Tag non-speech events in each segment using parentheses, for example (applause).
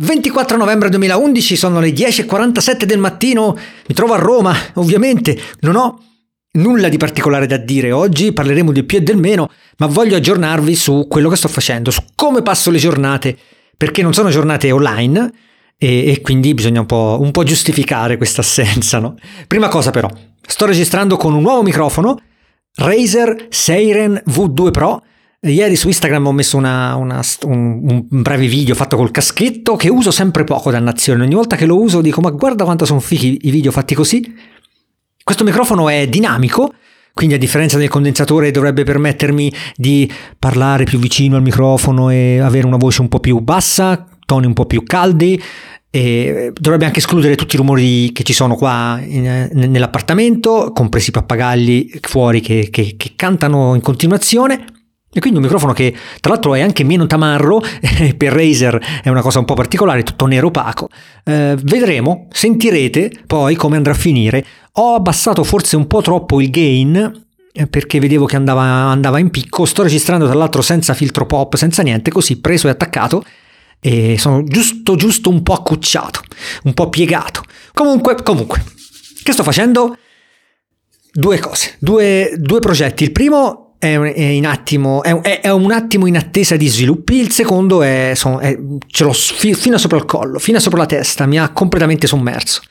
24 novembre 2011, sono le 10.47 del mattino, mi trovo a Roma, ovviamente, non ho nulla di particolare da dire oggi, parleremo del più e del meno, ma voglio aggiornarvi su quello che sto facendo, su come passo le giornate, perché non sono giornate online e, e quindi bisogna un po', un po', giustificare questa assenza. No? Prima cosa però, sto registrando con un nuovo microfono, Razer Seiren V2 Pro, Ieri su Instagram ho messo una, una, un, un, breve video fatto col caschetto che uso sempre poco, dannazione. Ogni volta che lo uso dico ma guarda quanto sono fighi i video fatti così. Questo microfono è dinamico, quindi a differenza del condensatore dovrebbe permettermi di parlare più vicino al microfono e avere una voce un po' più bassa, toni un po' più caldi. E dovrebbe anche escludere tutti i rumori che ci sono qua in, nell'appartamento, compresi i pappagalli fuori che, che, che cantano in continuazione. E quindi un microfono che tra l'altro è anche meno tamarro, (laughs) per Razer è una cosa un po' particolare, tutto nero opaco. Eh, vedremo, sentirete poi come andrà a finire. Ho abbassato forse un po' troppo il gain eh, perché vedevo che andava, andava in picco. Sto registrando tra l'altro senza filtro pop, senza niente, così preso e attaccato. E sono giusto, giusto un po' accucciato, un po' piegato. Comunque, comunque, che sto facendo? Due cose, due, due progetti. Il primo è, in attimo, è, è, un attimo in attesa di sviluppi, il secondo è, sono, è ce l'ho fino sopra il collo, fino sopra la testa, mi ha completamente sommerso.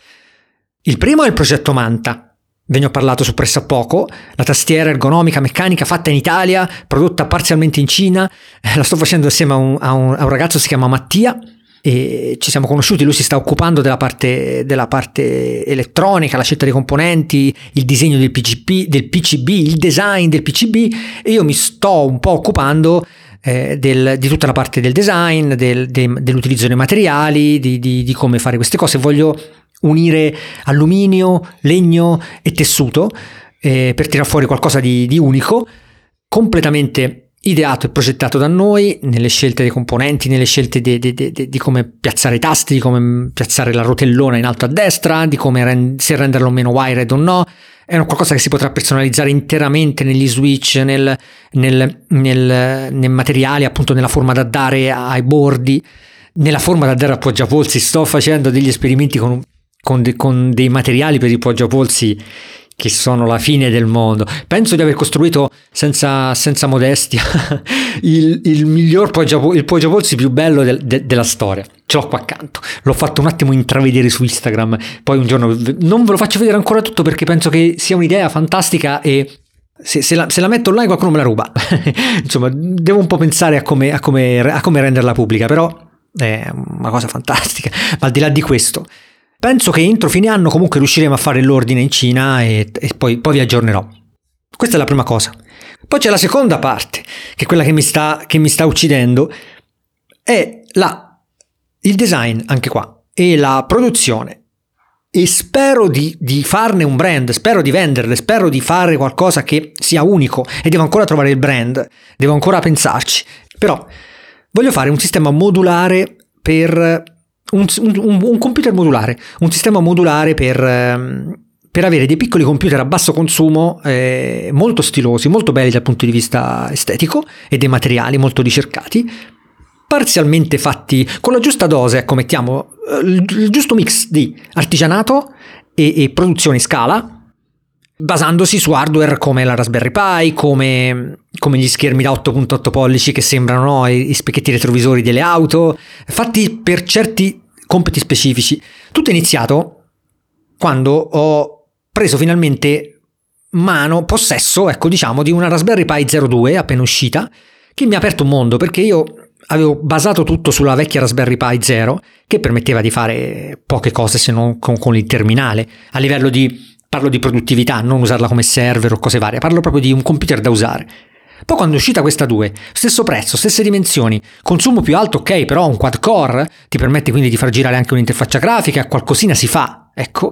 Il primo è il progetto Manta. Ve ne ho parlato su pressappoco, la tastiera ergonomica meccanica fatta in Italia, prodotta parzialmente in Cina, la sto facendo assieme a un, a un, a un ragazzo che si chiama Mattia, e ci siamo conosciuti, lui si sta occupando della parte, della parte, elettronica, la scelta dei componenti, il disegno del PCB, del PCB, il design del PCB e io mi sto un po' occupando eh, del, di tutta la parte del design, del, de, dell'utilizzo dei materiali, di, di, di, come fare queste cose. Voglio unire alluminio, legno e tessuto eh, per tirare fuori qualcosa di, di unico, completamente ideato e progettato da noi nelle scelte dei componenti, nelle scelte di, di, di, di, come piazzare i tasti, di come piazzare la rotellona in alto a destra, di come rend- se renderlo meno wired o no. È qualcosa che si potrà personalizzare interamente negli switch, nel, nel, nel, nel materiale, appunto nella forma da dare ai bordi, nella forma da dare a poggiapolsi. Sto facendo degli esperimenti con, con, de, con dei materiali per i poggiapolsi che sono la fine del mondo. Penso di aver costruito, senza, senza modestia, (laughs) il, il, miglior poggiapolsi, il poggiapolsi più bello del, de, della storia. Ce l'ho qua accanto. L'ho fatto un attimo intravedere su Instagram. Poi un giorno non ve lo faccio vedere ancora tutto perché penso che sia un'idea fantastica e se, se, la, se, la, metto online qualcuno me la ruba. (laughs) Insomma, devo un po' pensare a come, a, come, a come renderla pubblica, però è una cosa fantastica. Ma al di là di questo, Penso che entro fine anno comunque riusciremo a fare l'ordine in Cina e, e poi, poi, vi aggiornerò. Questa è la prima cosa. Poi c'è la seconda parte, che è quella che mi sta, che mi sta uccidendo, è la, il design anche qua e la produzione. E spero di, di farne un brand, spero di venderle, spero di fare qualcosa che sia unico e devo ancora trovare il brand, devo ancora pensarci. Però voglio fare un sistema modulare per un, un, un, computer modulare, un sistema modulare per, ehm, per, avere dei piccoli computer a basso consumo, eh, molto stilosi, molto belli dal punto di vista estetico e dei materiali molto ricercati, parzialmente fatti con la giusta dose, ecco mettiamo eh, il giusto mix di artigianato e, e produzione in scala, basandosi su hardware come la Raspberry Pi, come, come gli schermi da 8.8 pollici che sembrano no, i specchietti retrovisori delle auto, fatti per certi compiti specifici. Tutto è iniziato quando ho preso finalmente mano, possesso, ecco diciamo, di una Raspberry Pi 02 appena uscita, che mi ha aperto un mondo perché io avevo basato tutto sulla vecchia Raspberry Pi 0 che permetteva di fare poche cose se non con, con il terminale a livello di Parlo di produttività, non usarla come server o cose varie, parlo proprio di un computer da usare. Poi quando è uscita questa 2, stesso prezzo, stesse dimensioni, consumo più alto, ok, però un quad core ti permette quindi di far girare anche un'interfaccia grafica, qualcosina si fa, ecco.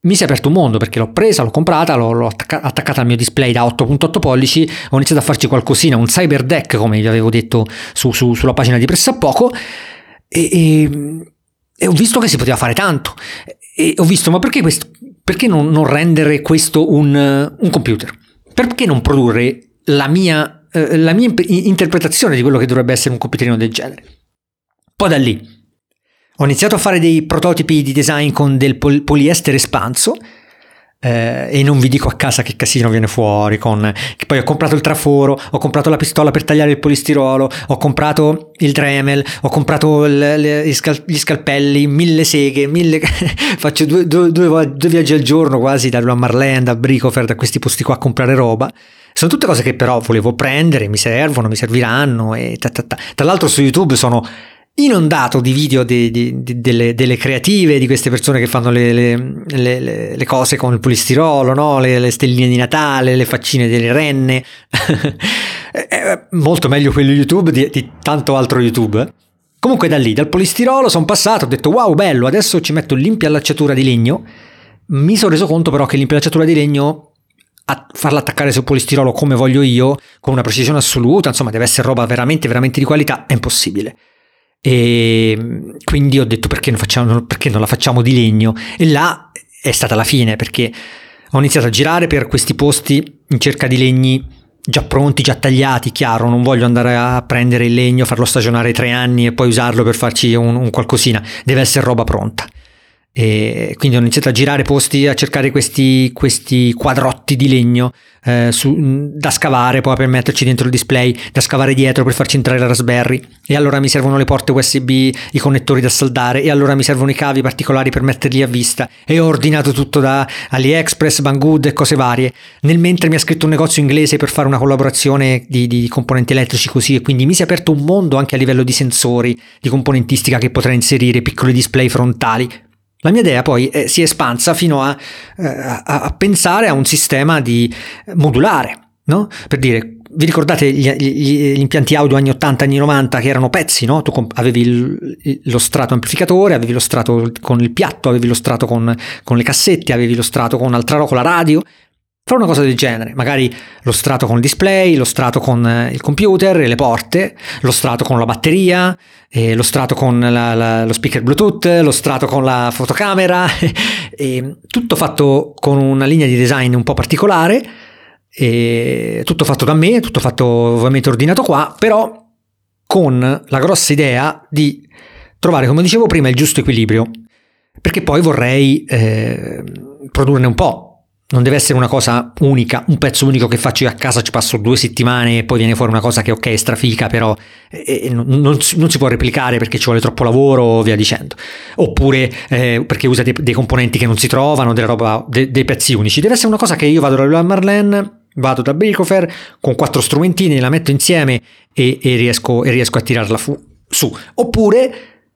Mi si è aperto un mondo perché l'ho presa, l'ho comprata, l'ho, l'ho attaccata al mio display da 8.8 pollici, ho iniziato a farci qualcosina, un cyber deck come vi avevo detto su, su, sulla pagina di Pressapoco e, e, e ho visto che si poteva fare tanto. E ho visto, ma perché questo, perché non, non rendere questo un, un, computer? Perché non produrre la mia, eh, la mia interpretazione di quello che dovrebbe essere un computerino del genere? Poi da lì Ho iniziato a fare dei prototipi di design con del pol- poliestere espanso eh, e non vi dico a casa che casino viene fuori con che poi ho comprato il traforo ho comprato la pistola per tagliare il polistirolo ho comprato il Dremel ho comprato il, le, gli, scal- gli, scalpelli mille seghe mille (laughs) faccio due, due, due, due, viaggi al giorno quasi da Marlene da Bricofer da questi posti qua a comprare roba sono tutte cose che però volevo prendere mi servono mi serviranno e ta ta ta. tra l'altro su YouTube sono inondato di video di, di, di, delle, delle, creative di queste persone che fanno le, le, le, le cose con il polistirolo, no? le, stelline di Natale, le faccine delle renne. È (laughs) molto meglio quello YouTube di, tanto altro YouTube. Comunque da lì, dal polistirolo sono passato, ho detto wow bello, adesso ci metto l'impiallacciatura di legno. Mi sono reso conto però che l'impiallacciatura di legno a farla attaccare sul polistirolo come voglio io, con una precisione assoluta, insomma deve essere roba veramente veramente di qualità, è impossibile. E quindi ho detto perché non, facciamo, perché non la facciamo di legno e là è stata la fine perché ho iniziato a girare per questi posti in cerca di legni già pronti, già tagliati, chiaro, non voglio andare a prendere il legno, farlo stagionare tre anni e poi usarlo per farci un, un qualcosina, deve essere roba pronta. E quindi ho iniziato a girare posti, a cercare questi, questi quadrotti di legno eh, su, da scavare poi per metterci dentro il display, da scavare dietro per farci entrare la Raspberry. E allora mi servono le porte USB, i connettori da saldare, e allora mi servono i cavi particolari per metterli a vista. E ho ordinato tutto da AliExpress, Banggood e cose varie. Nel mentre mi ha scritto un negozio inglese per fare una collaborazione di, di componenti elettrici così, e quindi mi si è aperto un mondo anche a livello di sensori, di componentistica che potrei inserire, piccoli display frontali la mia idea poi eh, si è espansa fino a, eh, a, a, pensare a un sistema di modulare, no? Per dire, vi ricordate gli, gli, gli, impianti audio anni 80, anni 90 che erano pezzi, no? Tu avevi il, lo strato amplificatore, avevi lo strato con il piatto, avevi lo strato con, con le cassette, avevi lo strato con, altra, con la radio, Fare una cosa del genere, magari lo strato con il display, lo strato con eh, il computer e le porte, lo strato con la batteria, lo strato con la, la, lo speaker Bluetooth, lo strato con la fotocamera, (laughs) tutto fatto con una linea di design un po' particolare, tutto fatto da me, tutto fatto ovviamente ordinato qua, però con la grossa idea di trovare, come dicevo prima, il giusto equilibrio, perché poi vorrei eh, produrne un po', non deve essere una cosa unica, un pezzo unico che faccio io a casa, ci passo due settimane e poi viene fuori una cosa che ok è strafica, però eh, non, non, non, si può replicare perché ci vuole troppo lavoro, via dicendo. Oppure eh, perché usa dei, dei, componenti che non si trovano, roba, de, dei pezzi unici. Deve essere una cosa che io vado da Leroy Marlene, vado da Bacofer con quattro strumentini, la metto insieme e, e, riesco, e riesco, a tirarla fu, su. Oppure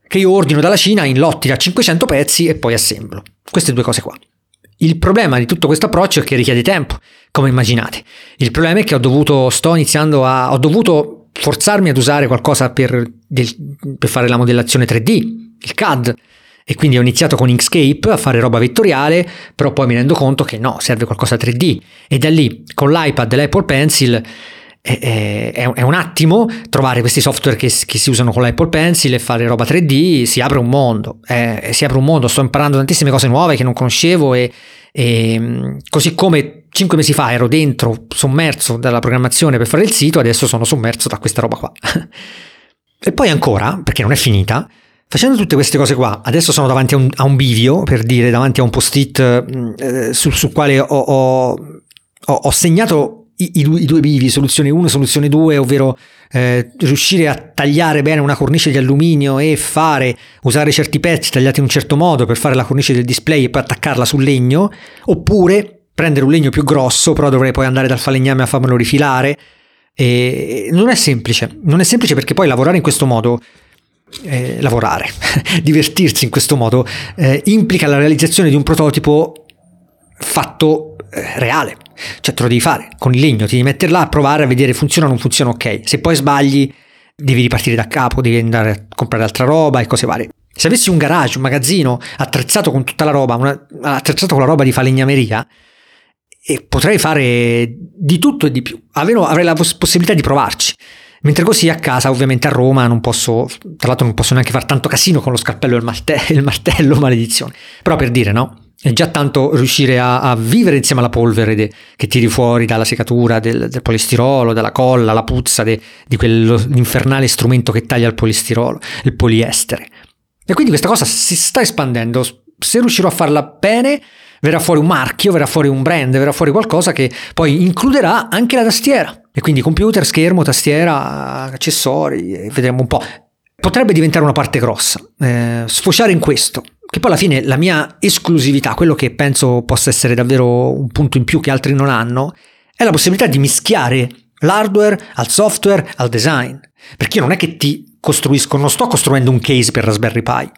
che io ordino dalla Cina in lotti da 500 pezzi e poi assemblo. Queste due cose qua. Il problema di tutto questo approccio è che richiede tempo, come immaginate. Il problema è che ho dovuto, sto iniziando a, ho dovuto forzarmi ad usare qualcosa per, del, per fare la modellazione 3D, il CAD. E quindi ho iniziato con Inkscape a fare roba vettoriale, però poi mi rendo conto che no, serve qualcosa 3D. E da lì, con l'iPad e l'Apple Pencil, è, è, un attimo trovare questi software che, che, si usano con l'Apple Pencil e fare roba 3D, si apre un mondo, eh, si apre un mondo, sto imparando tantissime cose nuove che non conoscevo e, e così come cinque mesi fa ero dentro, sommerso dalla programmazione per fare il sito, adesso sono sommerso da questa roba qua. (laughs) e poi ancora, perché non è finita, Facendo tutte queste cose qua, adesso sono davanti a un, a un bivio, per dire, davanti a un post-it mm, eh, sul, sul, quale ho, ho, ho segnato i, i, due, bivi, soluzione 1 soluzione 2, ovvero eh, riuscire a tagliare bene una cornice di alluminio e fare, usare certi pezzi tagliati in un certo modo per fare la cornice del display e poi attaccarla sul legno, oppure prendere un legno più grosso, però dovrei poi andare dal falegname a farmelo rifilare. E non è semplice, non è semplice perché poi lavorare in questo modo eh, lavorare, (laughs) divertirsi in questo modo eh, implica la realizzazione di un prototipo fatto eh, reale, cioè te lo devi fare con il legno, ti devi mettere là a provare a vedere funziona o non funziona, ok. Se poi sbagli devi ripartire da capo, devi andare a comprare altra roba e cose varie. Se avessi un garage, un magazzino attrezzato con tutta la roba, una, attrezzato con la roba di falegnameria, e potrei fare di tutto e di più. Almeno avrei la poss- possibilità di provarci. Mentre così a casa, ovviamente a Roma, non posso, tra l'altro non posso neanche fare tanto casino con lo scalpello e il, martello, (laughs) il martello maledizione. Però per dire, no? È già tanto riuscire a, a vivere insieme alla polvere de, che tiri fuori dalla secatura del, del polistirolo, dalla colla, la puzza de, di quell'infernale strumento che taglia il polistirolo, il poliestere. E quindi questa cosa si sta espandendo. Se riuscirò a farla bene, verrà fuori un marchio, verrà fuori un brand, verrà fuori qualcosa che poi includerà anche la tastiera. E quindi computer, schermo, tastiera, accessori, vedremo un po'. Potrebbe diventare una parte grossa, eh, sfociare in questo, che poi alla fine la mia esclusività, quello che penso possa essere davvero un punto in più che altri non hanno, è la possibilità di mischiare l'hardware al software al design. Perché io non è che ti costruisco, non sto costruendo un case per Raspberry Pi.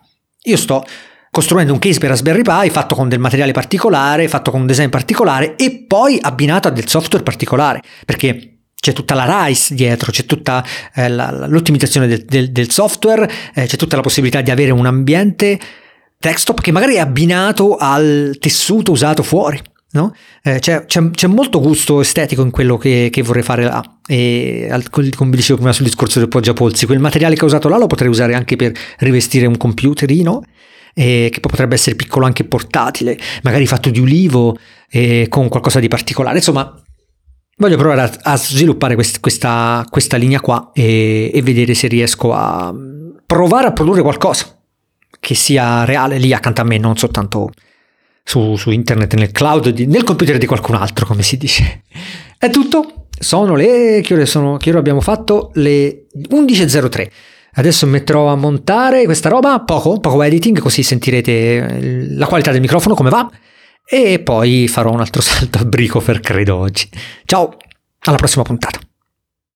Io sto costruendo un case per Raspberry Pi fatto con del materiale particolare, fatto con un design particolare e poi abbinato a del software particolare. Perché c'è tutta la RISE dietro, c'è tutta eh, la, l'ottimizzazione del, del, del software, eh, c'è tutta la possibilità di avere un ambiente desktop che magari è abbinato al tessuto usato fuori. No? Eh, c'è, c'è, c'è, molto gusto estetico in quello che, che vorrei fare là. E come vi dicevo prima sul discorso del poggiapolsi, quel materiale che ho usato là lo potrei usare anche per rivestire un computerino. Eh, che potrebbe essere piccolo anche portatile, magari fatto di ulivo eh, con qualcosa di particolare. Insomma, voglio provare a, a sviluppare quest, questa, questa, linea qua e, e vedere se riesco a provare a produrre qualcosa che sia reale lì accanto a me, non soltanto su, su internet, nel cloud, di, nel computer di qualcun altro, come si dice. È tutto. Sono le. Che ore, sono, che ore abbiamo fatto? Le 11.03. Adesso metterò a montare questa roba, poco, poco editing, così sentirete la qualità del microfono come va. E poi farò un altro (laughs) salto a Bricofer, credo oggi. Ciao, alla prossima puntata.